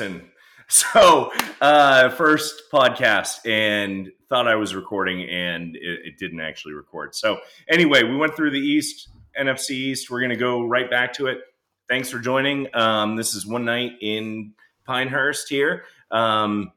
Harrison. So, uh, first podcast, and thought I was recording, and it, it didn't actually record. So, anyway, we went through the East, NFC East. We're going to go right back to it. Thanks for joining. Um, this is one night in Pinehurst here. Um,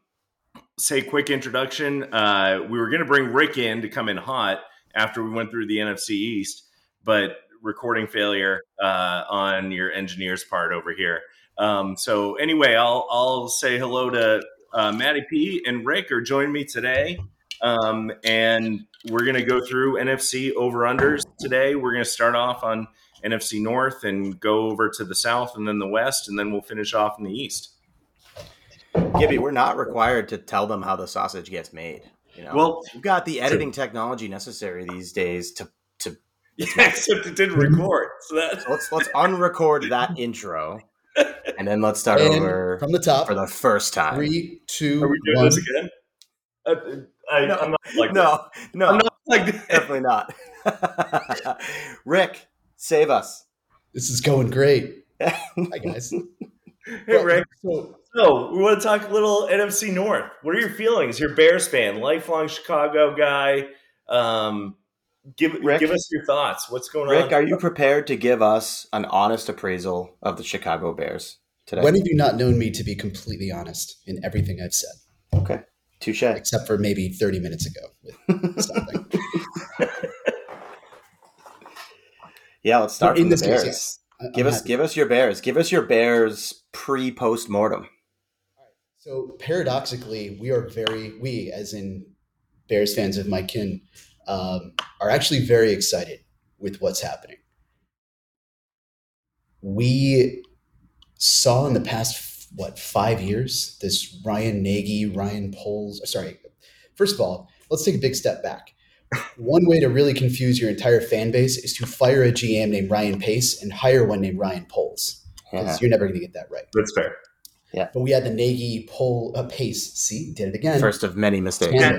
say quick introduction. Uh, we were going to bring Rick in to come in hot after we went through the NFC East, but recording failure uh, on your engineer's part over here. Um, so anyway, I'll I'll say hello to uh, Matty P and Rick are joining me today, um, and we're gonna go through NFC over unders today. We're gonna start off on NFC North and go over to the South and then the West, and then we'll finish off in the East. Gibby, we're not required to tell them how the sausage gets made. You know, Well, we've got the editing technology necessary these days to to yeah, except it didn't record, so that's let's let's unrecord that intro and then let's start And over from the top. for the first time. Three, two, Are we doing one. this again? Uh, I, No. I'm not like no, no, I'm not like that. definitely not. Rick, save us. This is going great. Hi guys. Hey, Rick. So So we want to talk a little NFC North. What are your feelings? You're a Bears fan, lifelong Chicago guy. Um, give Rick? give us your thoughts. What's going Rick, on? Rick, are you prepared to give us an honest appraisal of the Chicago Bears today? when have you not known me to be completely honest in everything I've said, okay, touche. except for maybe 30 minutes ago with something? Yeah, let's start in the this Bears. case, yes. I- Give I'm us happy. give us your Bears. Give us your Bears pre post mortem. So paradoxically, we are very we, as in Bears fans of my kin, um, are actually very excited with what's happening. We saw in the past what five years this Ryan Nagy, Ryan Poles. Sorry, first of all, let's take a big step back. One way to really confuse your entire fan base is to fire a GM named Ryan Pace and hire one named Ryan Poles because Yeah. you're never going to get that right. That's fair. Yeah. But we had the Nagy Pole uh, Pace. See, did it again. First of many mistakes. Yeah.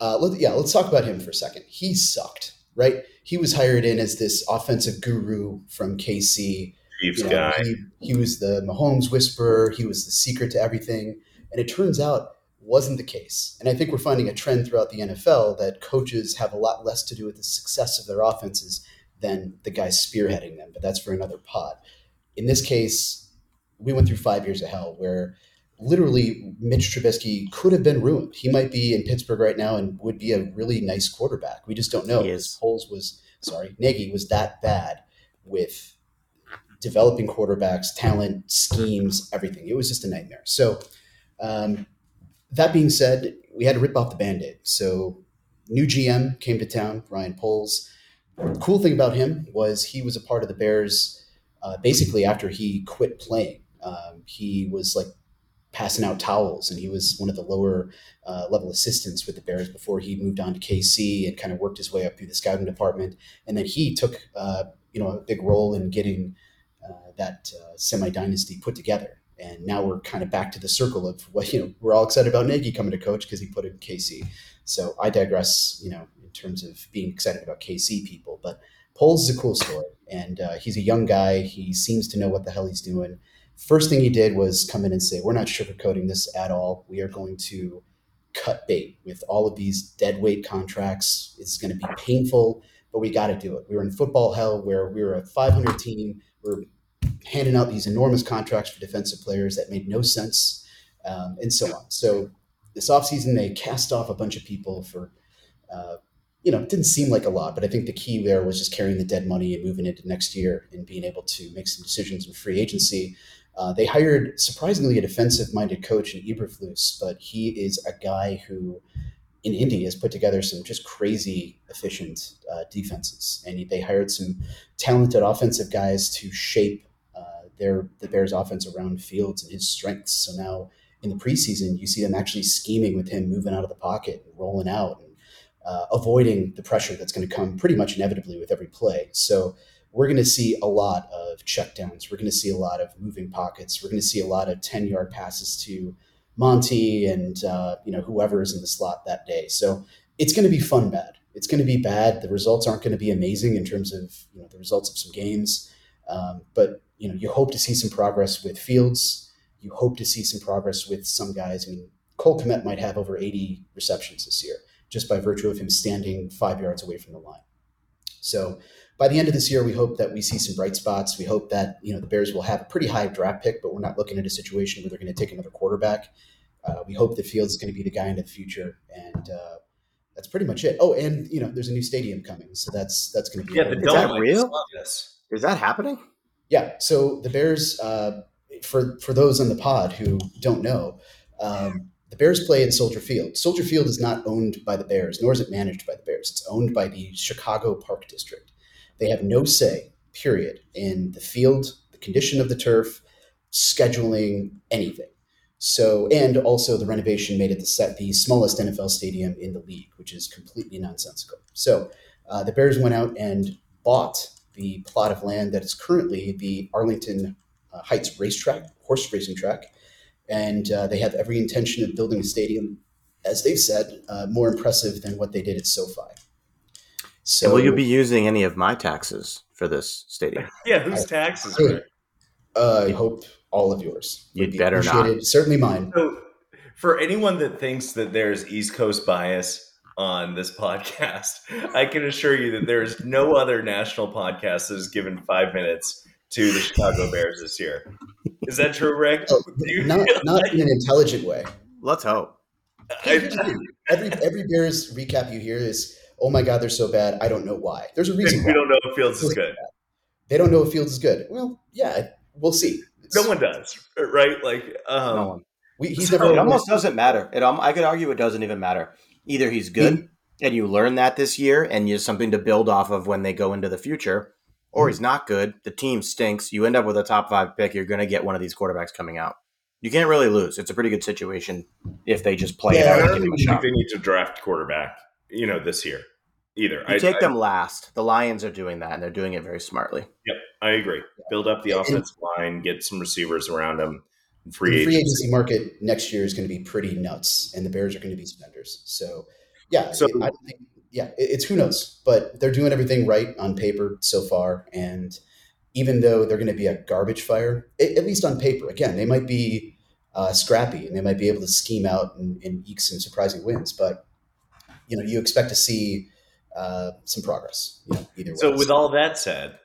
Uh, let, yeah, let's talk about him for a second. He sucked, right? He was hired in as this offensive guru from KC. Chiefs You know, guy. He, he was the Mahomes whisperer. He was the secret to everything. And it turns out wasn't the case. And I think we're finding a trend throughout the NFL that coaches have a lot less to do with the success of their offenses than the guys spearheading them. But that's for another pod. In this case, we went through five years of hell where literally Mitch Trubisky could have been ruined. He might be in Pittsburgh right now and would be a really nice quarterback. We just don't know. He is. Poles was sorry, Nagy was that bad with developing quarterbacks, talent, schemes, everything. It was just a nightmare. So, um, that being said, we had to rip off the band aid. So, new GM came to town, Ryan Poles. Cool thing about him was he was a part of the Bears uh, basically after he quit playing. Um, he was like passing out towels and he was one of the lower uh, level assistants with the Bears before he moved on to KC and kind of worked his way up through the scouting department. And then he took, uh, you know, a big role in getting uh, that uh, semi dynasty put together. And now we're kind of back to the circle of what, you know, we're all excited about Nagy coming to coach because he put in KC. So I digress, you know, in terms of being excited about KC people. But Poles is a cool story. And uh, he's a young guy. He seems to know what the hell he's doing. First thing he did was come in and say, We're not sugarcoating this at all. We are going to cut bait with all of these dead weight contracts. It's going to be painful, but we got to do it. We were in football hell where we were a 500 team. We're handing out these enormous contracts for defensive players that made no sense, um, and so on. So this offseason, they cast off a bunch of people for, uh, you know, it didn't seem like a lot, but I think the key there was just carrying the dead money and moving into next year and being able to make some decisions in free agency. Uh, they hired surprisingly a defensive-minded coach in Eberflus, but he is a guy who, in Indy, has put together some just crazy efficient uh, defenses, and they hired some talented offensive guys to shape uh, their the Bears' offense around Fields and his strengths. So now in the preseason, you see them actually scheming with him, moving out of the pocket and rolling out and uh, avoiding the pressure that's going to come pretty much inevitably with every play. So we're going to see a lot of checkdowns. We're going to see a lot of moving pockets. We're going to see a lot of 10 yard passes to Monty and uh, you know whoever is in the slot that day. So it's going to be fun bad. It's going to be bad. The results aren't going to be amazing in terms of you know the results of some games, um, but you know you hope to see some progress with Fields. you hope to see some progress with some guys. I mean, Cole Kmet might have over 80 receptions this year just by virtue of him standing five yards away from the line. So by the end of this year, we hope that we see some bright spots. We hope that you know the Bears will have a pretty high draft pick, but we're not looking at a situation where they're going to take another quarterback. Uh, we hope that Fields is going to be the guy into the future, and uh, that's pretty much it. Oh, and you know, there's a new stadium coming, so that's that's going to be yeah. The is that real? Is that happening? Yeah. So the Bears, uh, for for those in the pod who don't know, um, the Bears play at Soldier Field. Soldier Field is not owned by the Bears, nor is it managed by the Bears. It's owned by the Chicago Park District. They have no say, period, in the field, the condition of the turf, scheduling, anything. So, and also the renovation made it the set the smallest NFL stadium in the league, which is completely nonsensical. So, uh, the Bears went out and bought the plot of land that is currently the Arlington uh, Heights racetrack, horse racing track, and uh, they have every intention of building a stadium, as they said, uh, more impressive than what they did at SoFi. So, and will you be using any of my taxes for this stadium? yeah, whose taxes? Uh, I hope all of yours. You'd better not. Certainly mine. So, for anyone that thinks that there's East Coast bias on this podcast, I can assure you that there is no other national podcast that has given five minutes to the Chicago Bears this year. Is that true, Rick? Oh, not, not in an intelligent way. Let's hope. every every Bears recap you hear is oh my God, they're so bad. I don't know why. There's a reason. we don't know if Fields is good. They don't know if Fields is good. Well, yeah, we'll see. It's, no one does, right? Like, um, no one. We, he's so, never. It almost doesn't matter. It. Um, I could argue it doesn't even matter. Either he's good, he, and you learn that this year, and you have something to build off of when they go into the future, or mm-hmm. he's not good. The team stinks. You end up with a top five pick. You're going to get one of these quarterbacks coming out. You can't really lose. It's a pretty good situation if they just play yeah, it out. I don't think they need to draft quarterback. You know, this year either. You I, take I, them last. The Lions are doing that, and they're doing it very smartly. Yep, I agree. Build up the offensive line, get some receivers around them. Free, the free agency market next year is going to be pretty nuts, and the Bears are going to be spenders. So, yeah, so I think, yeah, it's who knows, but they're doing everything right on paper so far, and even though they're going to be a garbage fire, at least on paper, again, they might be uh, scrappy and they might be able to scheme out and, and eke some surprising wins, but you know, you expect to see uh, some progress. You know, either way. So, with all that said,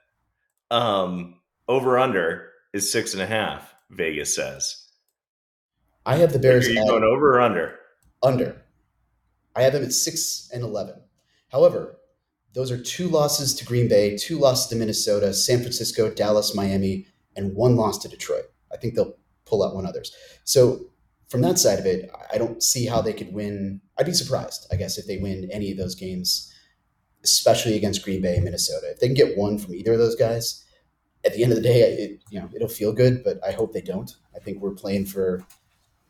um, over under is six and a half. Vegas says. I have the Bears. Are you going over or under? Under. I have them at six and eleven. However, those are two losses to Green Bay, two losses to Minnesota, San Francisco, Dallas, Miami, and one loss to Detroit. I think they'll pull out one others. So from that side of it, I don't see how they could win. I'd be surprised, I guess, if they win any of those games especially against Green Bay and Minnesota. If they can get one from either of those guys, at the end of the day, it, you know, it'll feel good. But I hope they don't. I think we're playing for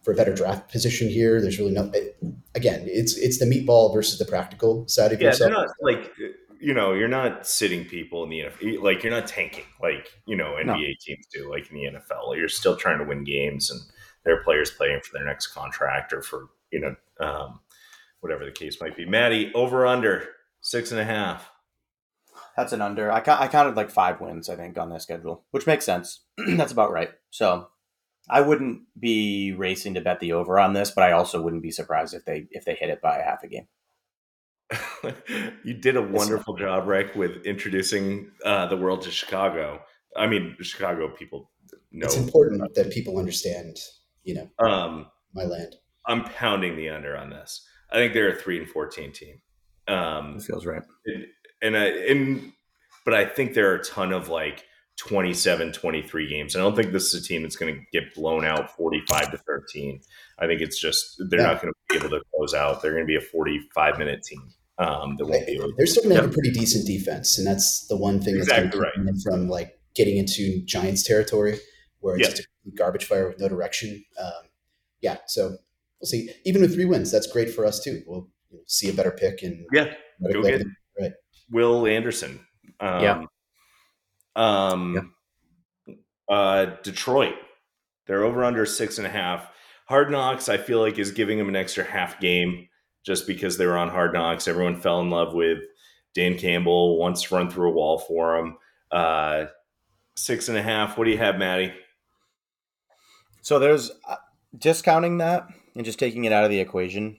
for a better draft position here. There's really no. It, again, it's it's the meatball versus the practical side of yeah, yourself. Not, like you know, you're not sitting people in the NFL. Like you're not tanking like you know NBA no. teams do, like in the NFL. You're still trying to win games, and there are players playing for their next contract or for you know um, whatever the case might be. Matty, over under Six and a half. That's an under. I, I counted like five wins, I think, on their schedule, which makes sense. That's about right. So I wouldn't be racing to bet the over on this, but I also wouldn't be surprised if they if they hit it by a half a game. you did a wonderful job, Rick, with introducing uh, the world to Chicago. I mean, Chicago people know. It's important that people understand, you know, um, my land. I'm pounding the under on this. I think they're a three and fourteen team. Um, it feels right. And, and, I, and, but I think there are a ton of like 27, 23 games. I don't think this is a team that's going to get blown out 45 to 13. I think it's just, they're yeah. not going to be able to close out. They're going to be a 45 minute team. Um, that won't be they're still going to have a pretty decent defense. And that's the one thing exactly that's going to keep right. them from like getting into Giants territory where it's just a garbage fire with no direction. Um, yeah. So we'll see. Even with three wins, that's great for us too. We'll see a better pick and yeah, go get right. Will Anderson. Um, yeah. Um, yeah. Uh, Detroit. They're over under six and a half. Hard Knocks, I feel like, is giving them an extra half game just because they were on Hard Knocks. Everyone fell in love with Dan Campbell, once run through a wall for him. Uh, six and a half. What do you have, Matty? So there's uh, discounting that and just taking it out of the equation.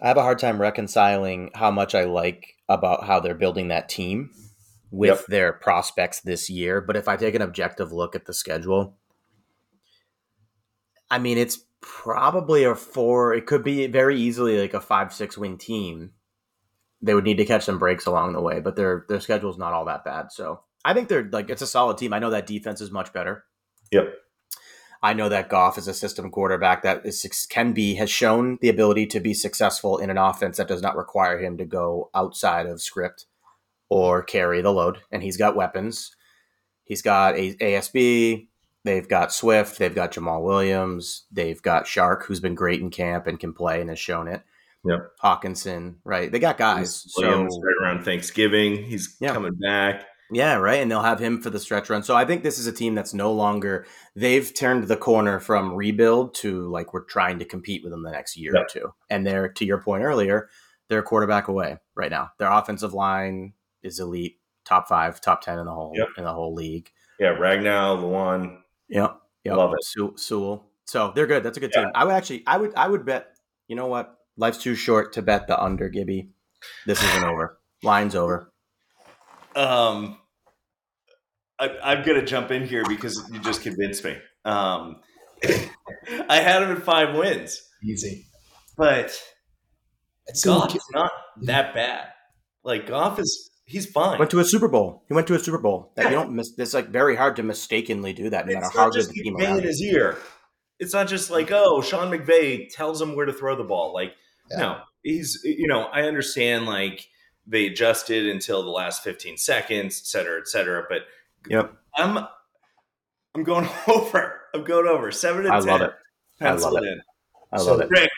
I have a hard time reconciling how much I like about how they're building that team with Yep. their prospects this year. But if I take an objective look at the schedule, I mean, it's probably a four, it could be very easily like a five, six win team. They would need to catch some breaks along the way, but their their schedule's not all that bad. So I think they're like it's a solid team. I know that defense is much better. Yep. I know that Goff is a system quarterback that is can be has shown the ability to be successful in an offense that does not require him to go outside of script or carry the load, and he's got weapons. He's got a ASB. They've got Swift. They've got Jamaal Williams. They've got Chark, who's been great in camp and can play and has shown it. Yep. Hockenson, right? They got guys. Williams so right around Thanksgiving. He's Yeah. coming back. Yeah, right. And they'll have him for the stretch run. So I think this is a team that's no longer they've turned the corner from rebuild to like we're trying to compete with them the next year or two. And they're to your point earlier, they're a quarterback away right now. Their offensive line is elite, top five, top ten in the whole Yep. in the whole league. Yeah, Ragnow, Luan. Yep. Yep. Love it. Su- Sewell. So they're good. That's a good Yeah. team. I would actually I would I would bet, you know what? Life's too short to bet the under Gibby. This isn't over. Line's over. Um, I, I'm gonna jump in here because you just convinced me. Um, I had him at five wins, Easy. but It's so Goff is not that bad. Like Goff is, he's fine. Went to a Super Bowl. He went to a Super Bowl. That you don't miss. It's like very hard to mistakenly do that, no matter it's how not good the team McVay around in is. his ear. It's not just like oh, Sean McVay tells him where to throw the ball. Like Yeah. no, he's you know I understand like they adjusted until the last 15 seconds, et cetera, et cetera. But Yep, I'm I'm going over. I'm going over seven and I ten. love it. I love it it. in. I So- love it. Rick,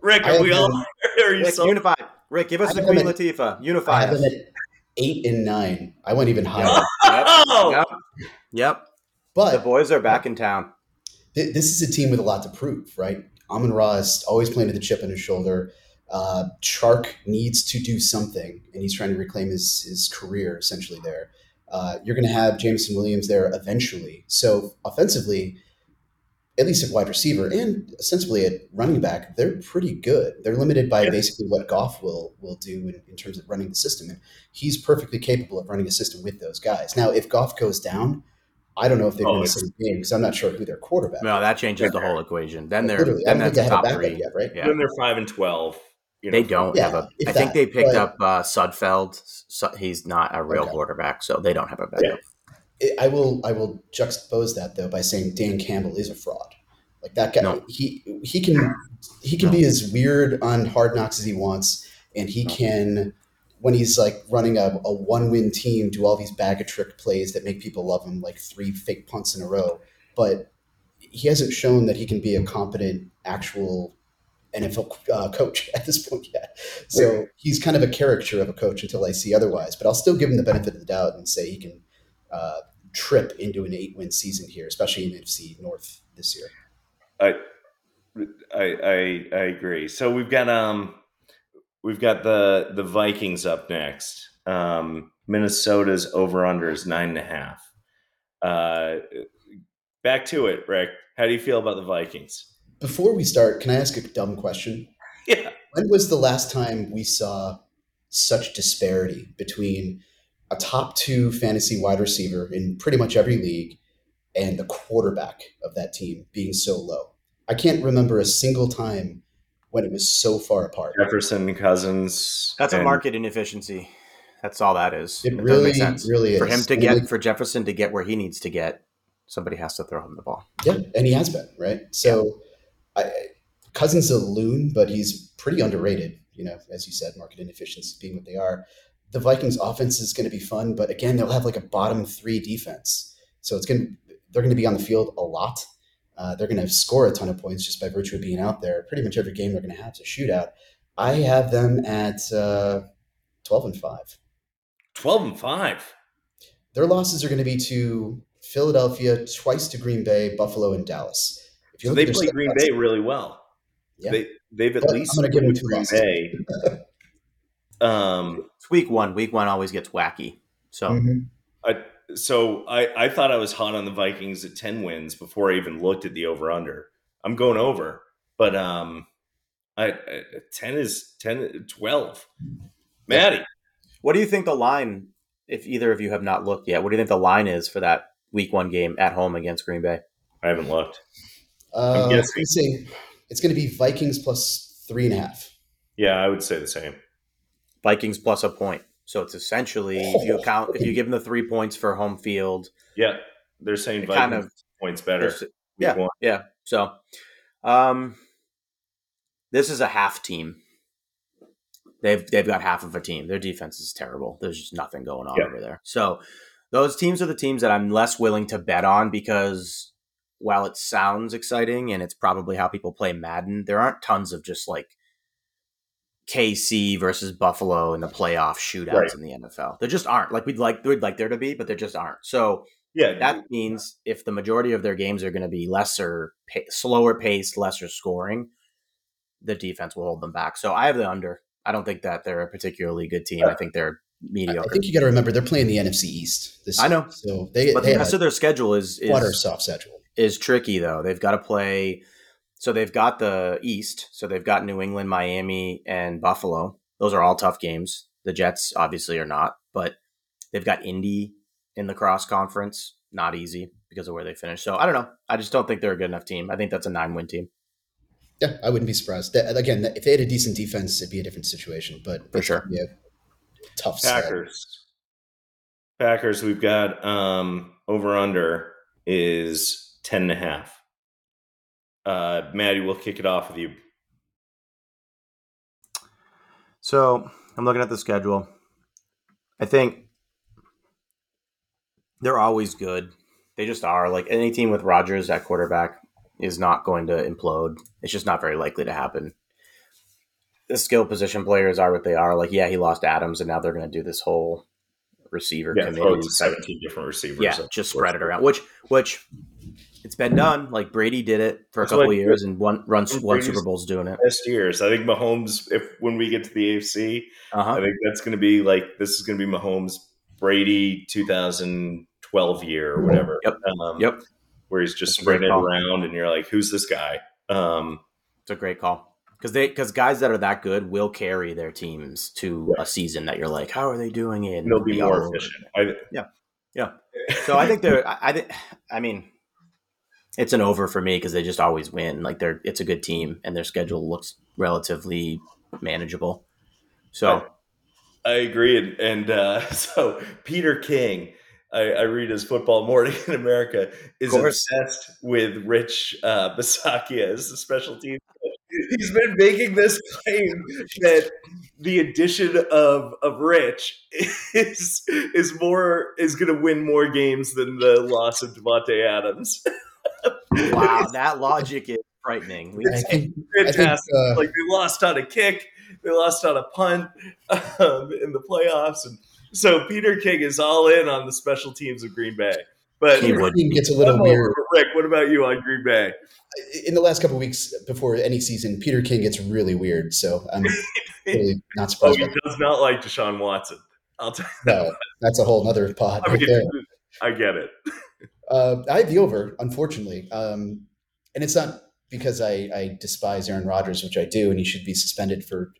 Rick, I are we all? them- Are you Rick, so? unify. Rick, give us I the Queen them Latifah. I Unify have us. at eight and nine. I went even higher. Oh, Yep. Yep. But The boys are back in town. th- this is a team with a lot to prove, right? Amon Ra is always playing with a chip on his shoulder. Uh, Chark needs to do something, and he's trying to reclaim his his career essentially there. Uh, you're going to have Jameson Williams there eventually. So offensively, at least at wide receiver and ostensibly at running back, they're pretty good. They're limited by Yeah. basically what Goff will will do in, in terms of running the system, and he's perfectly capable of running a system with those guys. Now, if Goff goes down, I don't know if they're Oh, win the same game because I'm not sure who their quarterback. No, that changes the whole equation. Then they're Literally, I then think that's they have a top backup three. yet, right? Yeah. Then they're five and twelve. You know, They don't Yeah, have a. I if I think they picked up uh, Sudfeld. So he's not a real Okay. quarterback, so they don't have a backup. I- I will I will juxtapose that though by saying Dan Campbell is a fraud. Like that guy, No. he he can he can No. be as weird on Hard Knocks as he wants, and he No. can when he's like running a, a one win team do all these bag of trick plays that make people love him, like three fake punts in a row. But he hasn't shown that he can be a competent actual NFL uh, coach at this point yet. So he's kind of a caricature of a coach until I see otherwise. But I'll still give him the benefit of the doubt and say he can uh, trip into an eight win season here, especially in NFC North this year. I, I I I agree. So we've got um we've got the the Vikings up next. Um, Minnesota's over under is nine and a half. Uh, back to it, Rick. How do you feel about the Vikings? Before we start, can I ask a dumb question? Yeah, When was the last time we saw such disparity between a top two fantasy wide receiver in pretty much every league and the quarterback of that team being so low? I can't remember a single time when it was so far apart. Jefferson Cousins. That's a market inefficiency. That's all that is. It doesn't really, make sense. really for is. him to And get like- for Jefferson to get where he needs to get, somebody has to throw him the ball. Yeah, and he has been right. So, I, Cousins a loon, but he's pretty underrated. You know, as you said, market inefficiencies being what they are. The Vikings' offense is going to be fun, but again, they'll have like a bottom three defense, so it's going to they're going to be on the field a lot. Uh, they're going to score a ton of points just by virtue of being out there. Pretty much every game they're going to have is a shootout. I have them at uh, twelve and five. twelve and five. Their losses are going to be to Philadelphia, twice to Green Bay, Buffalo, and Dallas. If So they play Green Bay really well. Yeah. They they've at But least I'm gonna give them Green. Bay. Um, It's week one. Week one always gets wacky. So Mhm. I so I, I thought I was hot on the Vikings at 10 wins before I even looked at the over under. I'm going over, but um, I, I 10 is 10, 12. Matty. What do you think the line, if either of you have not looked yet, what do you think the line is for that week one game at home against Green Bay? I haven't looked. Uh, I'm say it's going to be Vikings plus three and a half. Yeah, I would say the same. Vikings plus a point. So it's essentially oh, if you oh, count if you give them the three points for home field. Yeah, they're saying Vikings kind of, points better. Yeah, one. yeah. So, um, this is a half team. They've they've got half of a team. Their defense is terrible. There's just nothing going on yeah. over there. So those teams are the teams that I'm less willing to bet on because while it sounds exciting and it's probably how people play Madden, there aren't tons of just like KC versus Buffalo in the playoff shootouts right. in the NFL. There just aren't. Like we'd like we'd like there to be, but there just aren't. So yeah, that means if the majority of their games are going to be lesser, slower paced, lesser scoring, the defense will hold them back. So I have the under. I don't think that they're a particularly good team. I uh, think they're mediocre. I think you got to remember they're playing the NFC East. This I know. So they, but they the rest of their schedule is, is water soft schedule is tricky though. They've got to play. So they've got the East. So they've got New England, Miami, and Buffalo. Those are all tough games. The Jets obviously are not, but they've got Indy in the cross conference. Not easy because of where they finished. So I don't know. I just don't think they're a good enough team. I think that's a nine win team. Yeah, I wouldn't be surprised. Again, if they had a decent defense, it'd be a different situation. But for sure, yeah, tough. Packers. Set. Packers. We've got um, over under is ten and a half. Uh, Matty, we'll kick it off with you. So I'm looking at the schedule. I think they're always good. They just are. Like any team with Rodgers at quarterback, is not going to implode. It's just not very likely to happen. The skill position players are what they are. Like, yeah, he lost Adams, and now they're going to do this whole receiver yeah, committee. Seventeen different receivers. Yeah, just spread it around. Which, which, it's been done. Like Brady did it for a couple like, years and one runs one Super Bowl's doing it. Best years. I think Mahomes. If when we get to the AFC, uh-huh. I think that's going to be like this is going to be Mahomes Brady 2012 year or whatever. Yep. Um, yep where he's just spreading it around, and you're like, "Who's this guy?" Um, it's a great call because they because guys that are that good will carry their teams to yeah. a season that you're like, "How are they doing it?" And they'll be more efficient. I, yeah, yeah. So I think they're. I, I, I mean, it's an over for me because they just always win. Like they're, it's a good team, and their schedule looks relatively manageable. So. I, I agree, and, and uh, so Peter King I, I, read his Football Morning in America, is obsessed with Rich uh, Bisaccia as a special team. He's been making this claim that the addition of of Rich is is more is going to win more games than the loss of Davante Adams. wow, that logic is frightening. It's fantastic. Think, uh, like they lost on a kick, they lost on a punt um, in the playoffs, and so Peter King is all in on the special teams of Green Bay. But Peter King gets a little weird. Rick, what about you on Green Bay? In the last couple weeks before any season, Peter King gets really weird. So I'm really not surprised. oh, he does not like Deshaun Watson. I'll tell you. No, that's a whole other pod. I, mean, I get it. Uh, I have the over, unfortunately, um, and it's not because I, I despise Aaron Rodgers, which I do, and he should be suspended for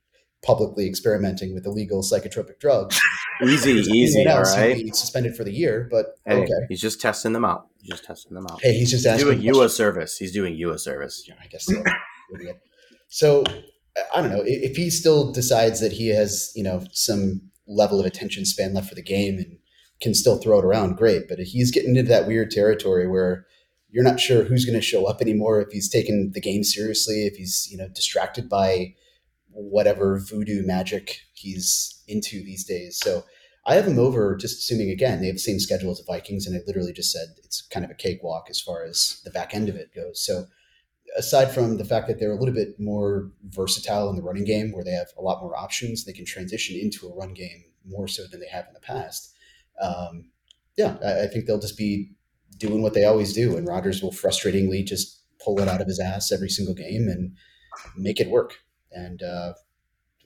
publicly experimenting with illegal psychotropic drugs. easy, easy, all right. Suspended for the year, but hey, okay. He's just testing them out. He's just testing them out. Hey, he's just he's doing you a service. He's doing you a service. Yeah, I guess so. so I don't know if he still decides that he has you know some level of attention span left for the game and can still throw it around. Great, but he's getting into that weird territory where you're not sure who's going to show up anymore if he's taking the game seriously if he's you know distracted by whatever voodoo magic he's into these days. So I have him over just assuming again they have the same schedule as the Vikings, and I literally just said it's kind of a cakewalk as far as the back end of it goes. So aside from the fact that they're a little bit more versatile in the running game, where they have a lot more options, they can transition into a run game more so than they have in the past. Um, yeah, I, I think they'll just be doing what they always do, and Rodgers will frustratingly just pull it out of his ass every single game and make it work and uh,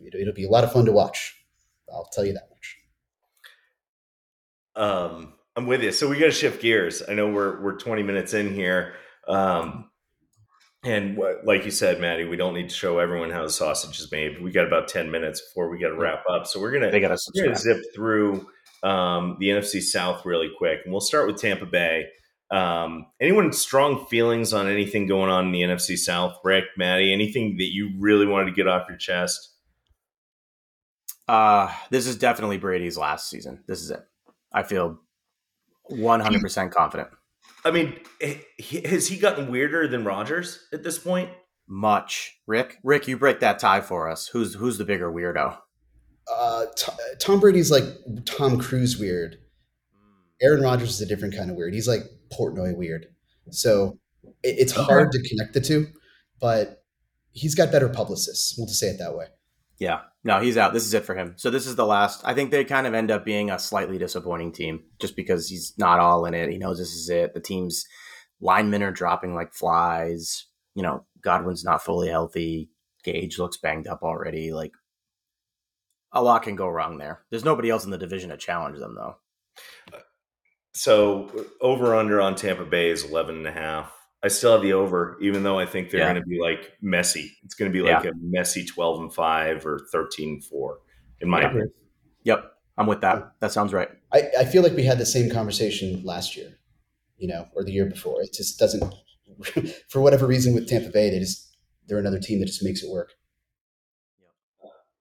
it'll be a lot of fun to watch. I'll tell you that much. Um, I'm with you. So we got to shift gears. I know we're we're 20 minutes in here, um, and what, like you said, Matty, we don't need to show everyone how the sausage is made. We got about 10 minutes before we got to wrap up. So we're gonna, They got to we're gonna zip through um, the NFC South really quick, and we'll start with Tampa Bay. Um, anyone strong feelings on anything going on in the NFC South? Rick, Matty, anything that you really wanted to get off your chest? Uh, this is definitely Brady's last season. This is it. I feel 100% confident. I mean, has he gotten weirder than Rodgers at this point? Much. Rick, Rick, you break that tie for us. Who's who's the bigger weirdo? Uh, T- Tom Brady's like Tom Cruise weird. Aaron Rodgers is a different kind of weird. He's like Portnoy weird. So it, it's hard to connect the two, but he's got better publicists. We'll just say it that way. Yeah. No, he's out. This is it for him. So this is the last. I think they kind of end up being a slightly disappointing team just because he's not all in it. He knows this is it. The team's linemen are dropping like flies. You know, Godwin's not fully healthy. Gage looks banged up already. Like a lot can go wrong there. There's nobody else in the division to challenge them though. So over under on Tampa Bay is 11 and a half. I still have the over, even though I think they're Yeah. going to be like messy. It's going to be like a messy 12 and 5 or 13 and 4, in my Yeah. opinion. Yep. I'm with that. That sounds right. I, I feel like we had the same conversation last year, you know, or the year before. It just doesn't, for whatever reason, with Tampa Bay, they just they're another team that just makes it work.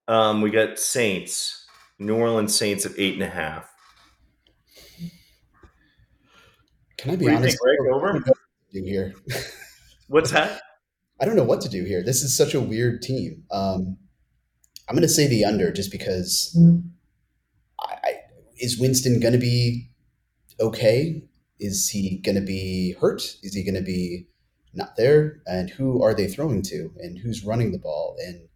Um, we got Saints, New Orleans Saints at eight and a half. Can I be What honest? think, Rick? Over? know what to do here. What's that? I don't know what to do here. This is such a weird team. Um, I'm going to say the under just because. I, I, is Winston going to be okay? Is he going to be hurt? Is he going to be not there? And who are they throwing to? And who's running the ball? And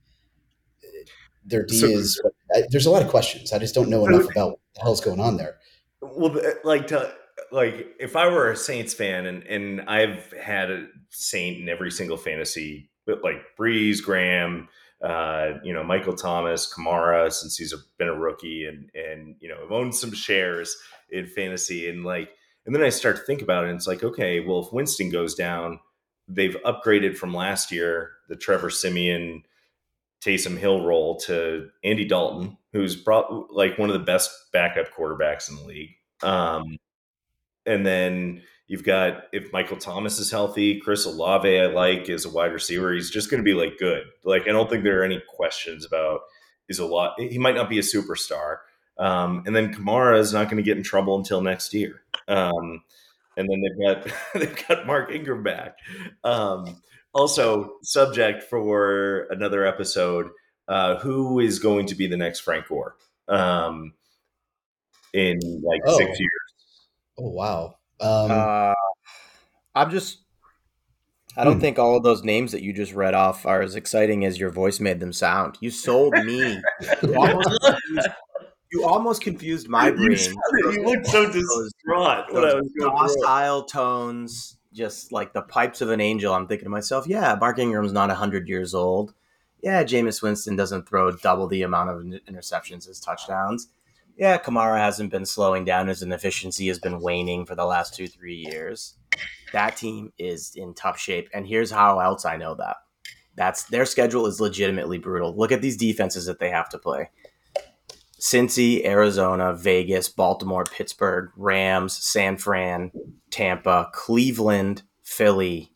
their D So- is. I, there's a lot of questions. I just don't know enough about what the hell's going on there. Well, like to like if I were a Saints fan and and I've had a Saint in every single fantasy, but like Brees, Graham, uh, you know, Michael Thomas, Kamara, since he's a, been a rookie, and and you know, I've owned some shares in fantasy, and like, and then I start to think about it, and it's like, okay, well, if Winston goes down, they've upgraded from last year the Trevor Siemian. Taysom Hill role to Andy Dalton, who's brought like one of the best backup quarterbacks in the league. Um, and then you've got if Michael Thomas is healthy, Chris Olave I like is a wide receiver. He's just going to be like good. Like I don't think there are any questions about is a lot. He might not be a superstar. Um, and then Kamara is not going to get in trouble until next year. Um, and then they've got they've got Mark Ingram back. Um, also, subject for another episode: uh, who is going to be the next Frank Gore um, in like Oh. six years? Oh wow. Um, Uh, I'm just. I don't Hmm. think all of those names that you just read off are as exciting as your voice made them sound. You sold me. You almost confused, you almost confused my brain. sounded- you looked so distraught when I Those was going through it. docile tones, just like the pipes of an angel. I'm thinking to myself, yeah, Mark Ingram's not 100 years old. Yeah, Jameis Winston doesn't throw double the amount of interceptions as touchdowns. Yeah, Kamara hasn't been slowing down. His inefficiency has been waning for the last two, three years. That team is in tough shape. And here's how else I know that. That's their schedule is legitimately brutal. Look at these defenses that they have to play. Cincy, Arizona, Vegas, Baltimore, Pittsburgh, Rams, San Fran, Tampa, Cleveland, Philly.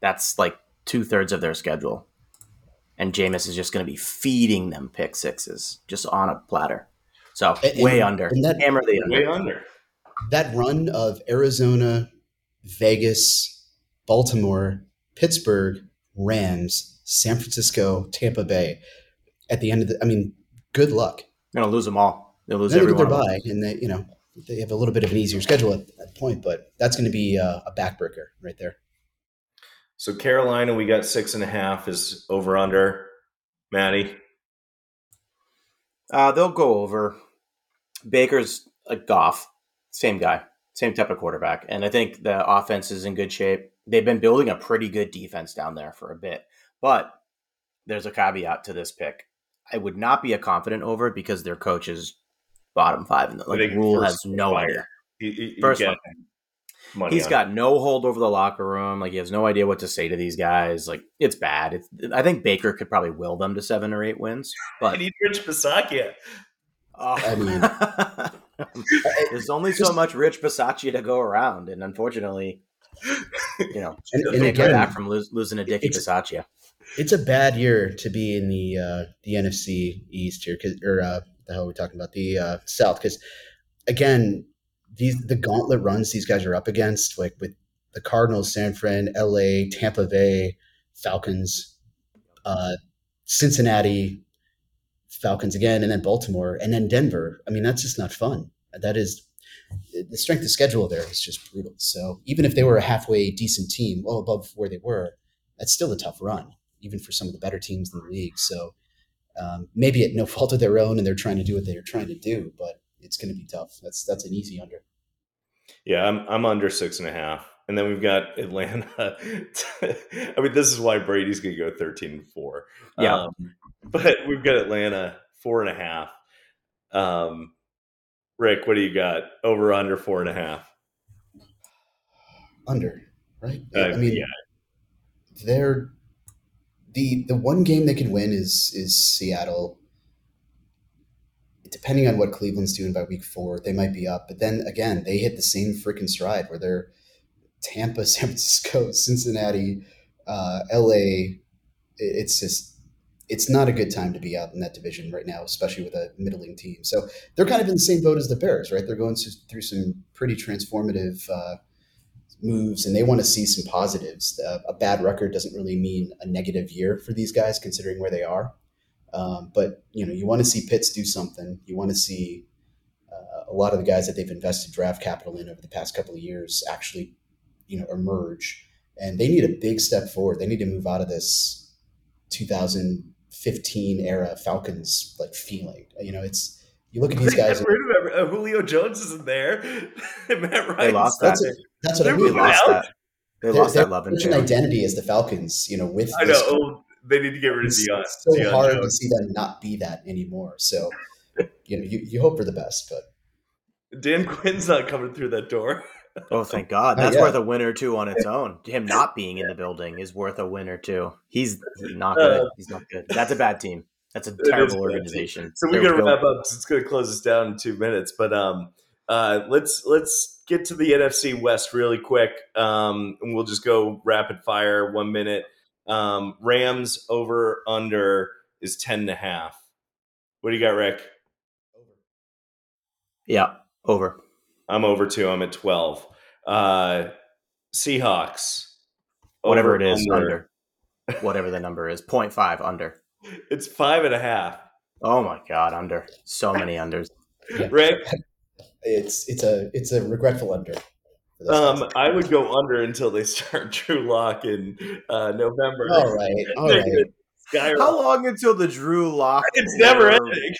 That's like two thirds of their schedule. And Jameis is just going to be feeding them pick sixes just on a platter. So And- way and- under. and that- Hammer the under. Way under. that run of Arizona, Vegas, Baltimore, Pittsburgh, Rams, San Francisco, Tampa Bay. At the end of the, I mean, good luck. They're going to lose them all. They'll lose Then they get everyone. their bye, and they, you know, they have a little bit of an easier schedule at that point, but that's going to be uh, a backbreaker right there. So Carolina, we got six and a half is over under. Matty, Uh, they'll go over. Baker's a Goff, same guy, same type of quarterback, and I think the offense is in good shape. They've been building a pretty good defense down there for a bit, but there's a caveat to this pick. I would not be a confident over because their coach is bottom five, and I like think Rhule has no fire. idea. You, you- you First get one. money He's on got no hold over the locker room. Like he has no idea what to say to these guys. Like it's bad. It's, I think Baker could probably will them to seven or eight wins, it. I but need Rich Bisaccia. Oh. I mean- there's only so much Rich Bisaccia to go around, and unfortunately, you know, And, you and can't come again, back from lose, losing a Dickie It's- Bisaccia. It's a bad year to be in the uh, the NFC East here, 'cause- or uh, the hell are we talking about the uh, South? Because again, these the gauntlet runs these guys are up against, like with the Cardinals, San Fran, L.A., Tampa Bay, Falcons, uh, Cincinnati, Falcons again, and then Baltimore, and then Denver. I mean, that's just not fun. That is the strength of schedule there is just brutal. So even if they were a halfway decent team, well above where they were, that's still a tough run, even for some of the better teams in the league. So um, maybe at no fault of their own, and they're trying to do what they're trying to do, but it's going to be tough. That's that's an easy under. Yeah, I'm I'm under six and a half. And then we've got Atlanta. I mean, this is why Brady's gonna go 13 and 4. Yeah. Um, but we've got Atlanta four and a half. Um Rick, what do you got? Over under four and a half. Under, right? Uh, I mean, yeah. they're the the one game they can win is is Seattle. Depending on what Cleveland's doing by week four, they might be up. But then again, they hit the same freaking stride where they're Tampa, San Francisco, Cincinnati, uh, L.A. It's just it's not a good time to be out in that division right now, especially with a middling team. So they're kind of in the same boat as the Bears, right? They're going through some pretty transformative uh, moves, and they want to see some positives. Uh, a bad record doesn't really mean a negative year for these guys, considering where they are. Um, but you know, you want to see Pitts do something. You want to see uh, a lot of the guys that they've invested draft capital in over the past couple of years actually, you know, emerge. And they need a big step forward. They need to move out of this 2015 era Falcons like feeling. You know, it's you look at these guys. Got rid of every- uh, Julio Jones isn't there. Matt Ryan. They lost that. That's that's what I They're They mean. moving lost out. that. They Their- lost their that love and Christian identity as the Falcons. You know, with I this know. Oh, they need to get rid of it's so Deion hard to see them not be that anymore. So, you know, you, you hope for the best, but Dan Quinn's not coming through that door. Oh, thank God. Not That's yet. worth a win or two on its own. Him not being in the building is worth a win or two. He's not good. Uh, He's not good. That's a bad team. That's a terrible organization. So we They're got to wrap up. It's going to close us down in two minutes. But um, uh, let's let's get to the NFC West really quick, um, and we'll just go rapid fire. One minute. Um, Rams over under is ten and a half. What do you got, Rick? Yeah, over. I'm over two. I'm at twelve. Uh, Seahawks. Whatever over, it is, under. Whatever the number is. 0.5 under. It's five and a half. Oh my God, under. So many unders. Rick, it's it's a it's a regretful under. um, guys. I would go under until they start Drew Lock in uh, November. all right, all They're right. gonna skyrocket. How long until the Drew Lock? It's never ending.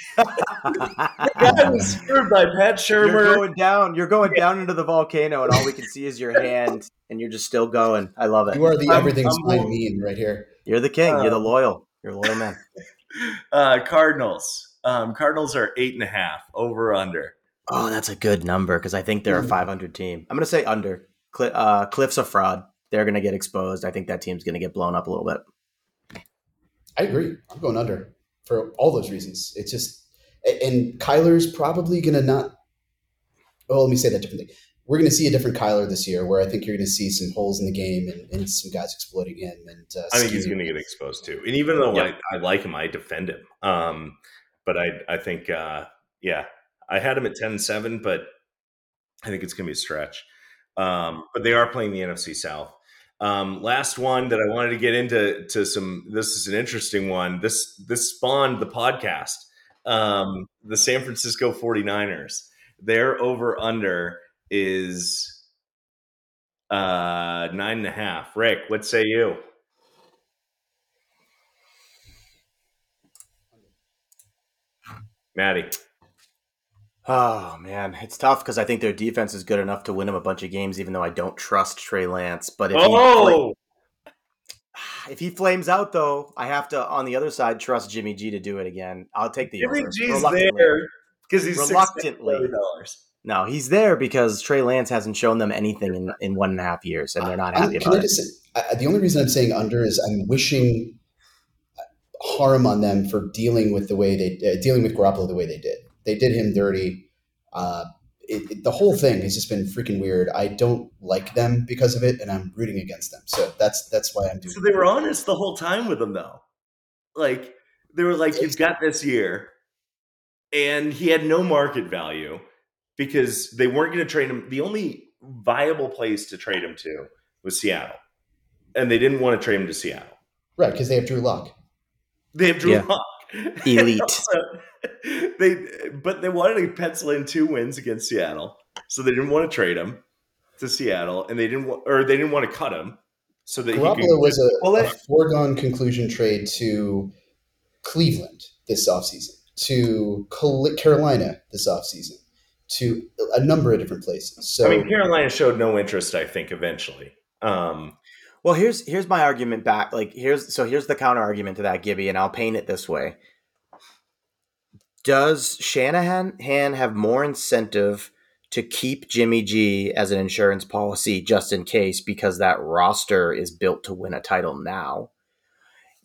Guy was screwed by Pat Shurmur. You're going down. You're going down into the volcano, and all we can see is your hand, and you're just still going. I love it. You are the I'm- everything's I'm- fine meme right here. You're the king. You're the Um, loyal. You're a loyal man. Uh, Cardinals. Um, Cardinals are eight and a half over under. Oh, that's a good number because I think they're a Mhm. 500 team. I'm going to say under. Cli uh, Kliff's a fraud. They're going to get exposed. I think that team's going to get blown up a little bit. I agree. I'm going under for all those reasons. It's just, a- and Kyler's probably going to not. Well, let me say that differently. We're going to see a different Kyler this year, where I think you're going to see some holes in the game and, and some guys exploiting him. And uh, I think he's going to get exposed too. And even though Yep. I, I like him, I defend him. Um, but I, I think, uh, yeah, I had him at 10 7, but I think it's going to be a stretch. Um, but they are playing the NFC South. Um, last one that I wanted to get into to some. This is an interesting one. This this spawned the podcast. Um, the San Francisco 49ers. They're over under is uh nine and a half. Rick, what say you? Maddie. Oh, man. It's tough because I think their defense is good enough to win them a bunch of games, even though I don't trust Trey Lance. But if, he, Oh, fla- if he flames out, though, I have to, on the other side, trust Jimmy G to do it again. I'll take the Jimmy over. G's Reluctantly. there because he's Reluctantly. $6. No, he's there because Trey Lance hasn't shown them anything in, in one and a half years, and they're not happy I, can about I it. just say, I, the only reason I'm saying under is I'm wishing harm on them for dealing with the way they uh, dealing with Garoppolo the way they did. They did him dirty. Uh, it, it, the whole thing has just been freaking weird. I don't like them because of it, and I'm rooting against them. So that's that's why I'm doing. So they were honest the whole time with him, though. Like they were like, "You've got this year," and he had no market value because they weren't going to trade him. The only viable place to trade him to was Seattle, and they didn't want to trade him to Seattle. right because they have Drew Lock. They have Drew Yeah. Lock. Elite. Also, they but they wanted to pencil in two wins against Seattle, so they didn't want to trade him to Seattle, and they didn't want, or they didn't want to cut him so that he Garoppolo could. was a, Well, a foregone conclusion trade to Cleveland this offseason, to Carolina this offseason, to a number of different places. So I mean, Carolina showed no interest. I think eventually. Um, Well, here's here's my argument back. Like here's so here's the counter argument to that, Gibby, and I'll paint it this way. Does Shanahan Han have more incentive to keep Jimmy G as an insurance policy just in case because that roster is built to win a title now?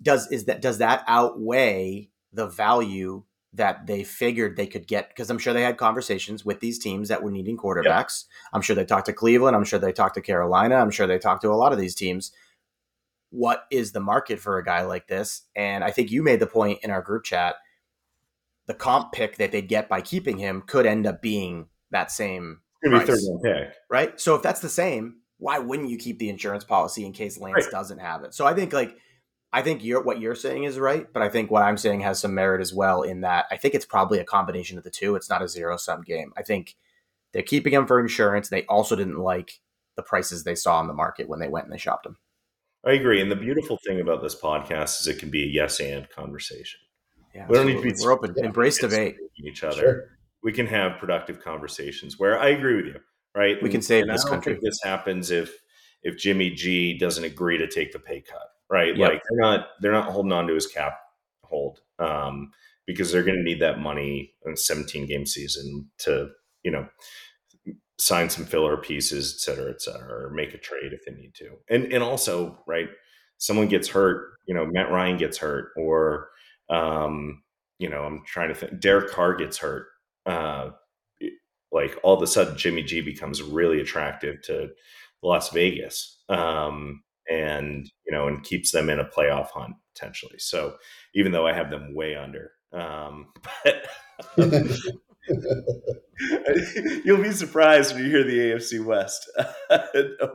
Does is that does that outweigh the value that they figured they could get? Because I'm sure they had conversations with these teams that were needing quarterbacks. I'm sure they talked to Cleveland. I'm sure they talked to Carolina. I'm sure they talked to a lot of these teams. What is the market for a guy like this? And I think you made the point in our group chat. The comp pick that they'd get by keeping him could end up being that same it's gonna be third price, round pick. right? So if that's the same, why wouldn't you keep the insurance policy in case Lance Right. doesn't have it? So I think like I think you're what you're saying is right, but I think what I'm saying has some merit as well in that I think it's probably a combination of the two. It's not a zero sum game. I think they're keeping him for insurance. They also didn't like the prices they saw on the market when they went and they shopped him. I agree. And the beautiful thing about this podcast is it can be a yes and conversation. Yeah, we don't need to be. We're open. Yeah. Embrace debate. Each other. sure. We can have productive conversations where I agree with you. Right. We can And- save this I don't country. think this happens if if Jimmy G doesn't agree to take the pay cut. Right. Yep. Like they're not they're not holding on to his cap hold. Um, because they're going to need that money in a 17 game season to, you know, sign some filler pieces, et cetera, et cetera, or make a trade if they need to. And and also, right, someone gets hurt, you know, Matt Ryan gets hurt, or um, you know, I'm trying to think, Derek Carr gets hurt. Uh, like all of a sudden, Jimmy G becomes really attractive to Las Vegas, um, and you know, and keeps them in a playoff hunt potentially. So even though I have them way under, um, but You'll be surprised when you hear the AFC West.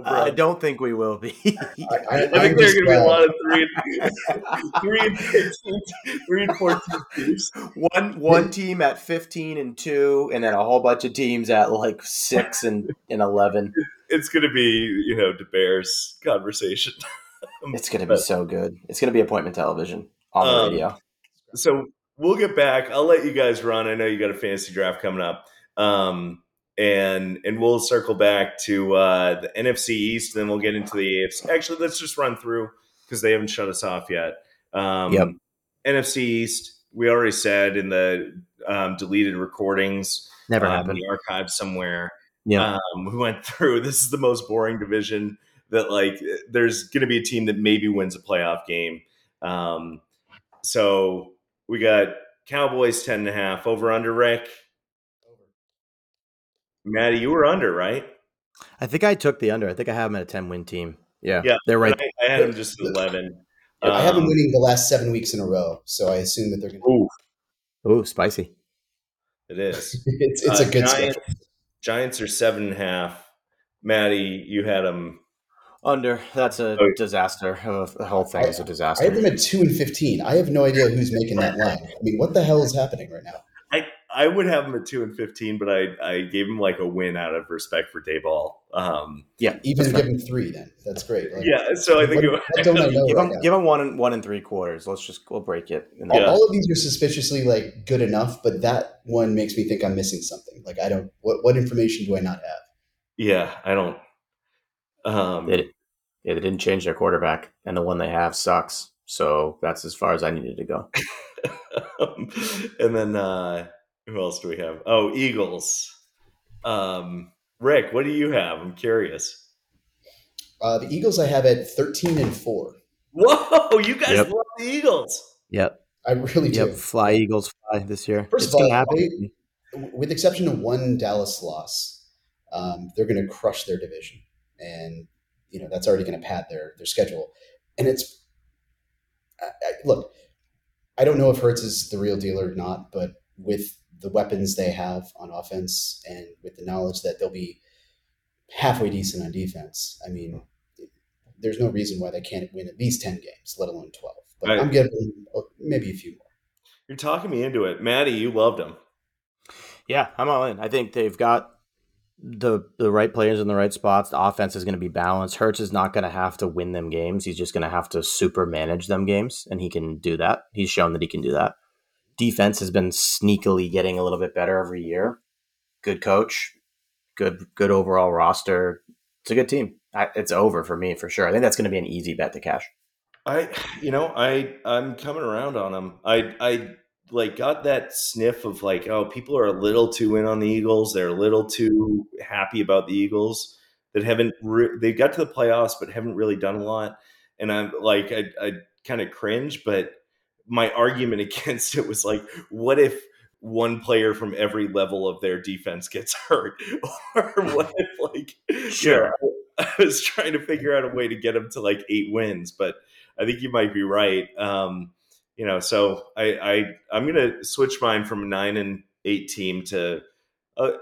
I don't think we will be. I, I, I think I'm there are going to be a lot of three and, three and 15, three and 14 teams. one one team at 15 and 2 and then a whole bunch of teams at like 6 and, and 11 It's going to be, you know, the Bears conversation. it's going to be so good it's going to be appointment television on the Um, radio so we'll get back. I'll let you guys run. I know you got a fantasy draft coming up. Um, and and we'll circle back to uh, the NFC East, then we'll get into the AFC. Actually, let's just run through because they haven't shut us off yet. Um, Yep. NFC East, we already said in the um, deleted recordings, never um, happened the archive somewhere. yeah Um, we went through. This is the most boring division. That like, there's going to be a team that maybe wins a playoff game. Um, so we got Cowboys ten and a half over under. Rick, Matty, you were under, right? i think i took the under i think i have them at a 10 win team yeah Yeah, they're right I, I had them just at eleven. I have them Um, winning the last seven weeks in a row, so I assume that they're going to. Ooh, Ooh, spicy it is. It's, it's Uh, a good Giants, schedule. Giants are seven and a half. Matty, you had them. Under that's a disaster the whole thing is a disaster I have them at two and fifteen. I have no idea who's making that line. I mean, what the hell is happening right now? I I would have them at two and fifteen, but I I gave them like a win out of respect for Daboll. Um, yeah Even that's give fair. them three, then that's great. Like, yeah, so I think what, it, what don't I know give right them give them one and one and three quarters let's just we'll break it and all, Yeah. all of these are suspiciously like good enough, but that one makes me think I'm missing something. Like I don't. What what information do I not have? yeah, I don't. Um, They, yeah, they didn't change their quarterback, and the one they have sucks. So that's as far as I needed to go. and then uh, who else do we have? Oh, Eagles. Um, Rick, what do you have? I'm curious. Uh, the Eagles I have at 13 and 4. Whoa, you guys Yep. love the Eagles. Yep. I really do. Yep. Fly Eagles fly this year. First it's of all, happen. they- with exception of one Dallas loss, um, they're going to crush their division, and you know that's already going to pad their their schedule. And it's I, I, look, I don't know if Hurts is the real deal or not, but with the weapons they have on offense and with the knowledge that they'll be halfway decent on defense, I mean, there's no reason why they can't win at least ten games, let alone twelve. But Right. I'm giving them uh, maybe a few more. You're talking me into it. Matty, you loved them. Yeah, I'm all in. I think they've got the the right players in the right spots. The offense is going to be balanced. Hurts is not going to have to win them games. He's just going to have to super manage them games, and he can do that. He's shown that he can do that. Defense has been sneakily getting a little bit better every year. Good coach, good good overall roster. It's a good team. I, it's over for me for sure. I think that's going to be an easy bet to cash. I, you know, I, I'm coming around on them. I, I like got that sniff of like, oh, people are a little too in on the Eagles. They're a little too happy about the Eagles that haven't. Re- they got to the playoffs, but haven't really done a lot. And I'm like, I, I kind of cringe, but my argument against it was like, what if one player from every level of their defense gets hurt, or what if like, Sure. you know, I was trying to figure out a way to get them to like eight wins, but I think you might be right. Um, you know, so I, I I'm gonna switch mine from nine and eight team to uh,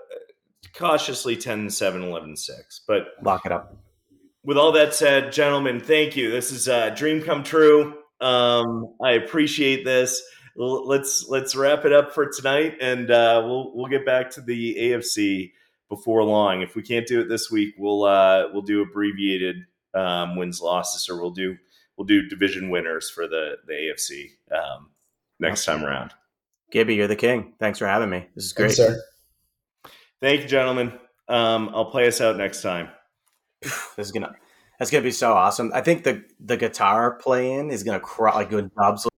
cautiously 10 7, 11 6. But Lock it up. with all that said, gentlemen, thank you. This is a dream come true. Um, I appreciate this. L- Let's let's wrap it up for tonight, and uh, we'll we'll get back to the AFC before long. If we can't do it this week, we'll uh, we'll do abbreviated um, wins losses, or we'll do we'll do division winners for the the AFC um, next time around. Gibby, you're the king. Thanks for having me. This is great. Thanks, sir. Thank you, gentlemen. Um, I'll play us out next time. This is gonna that's gonna be so awesome. I think the the guitar playing is gonna cry like when Dubs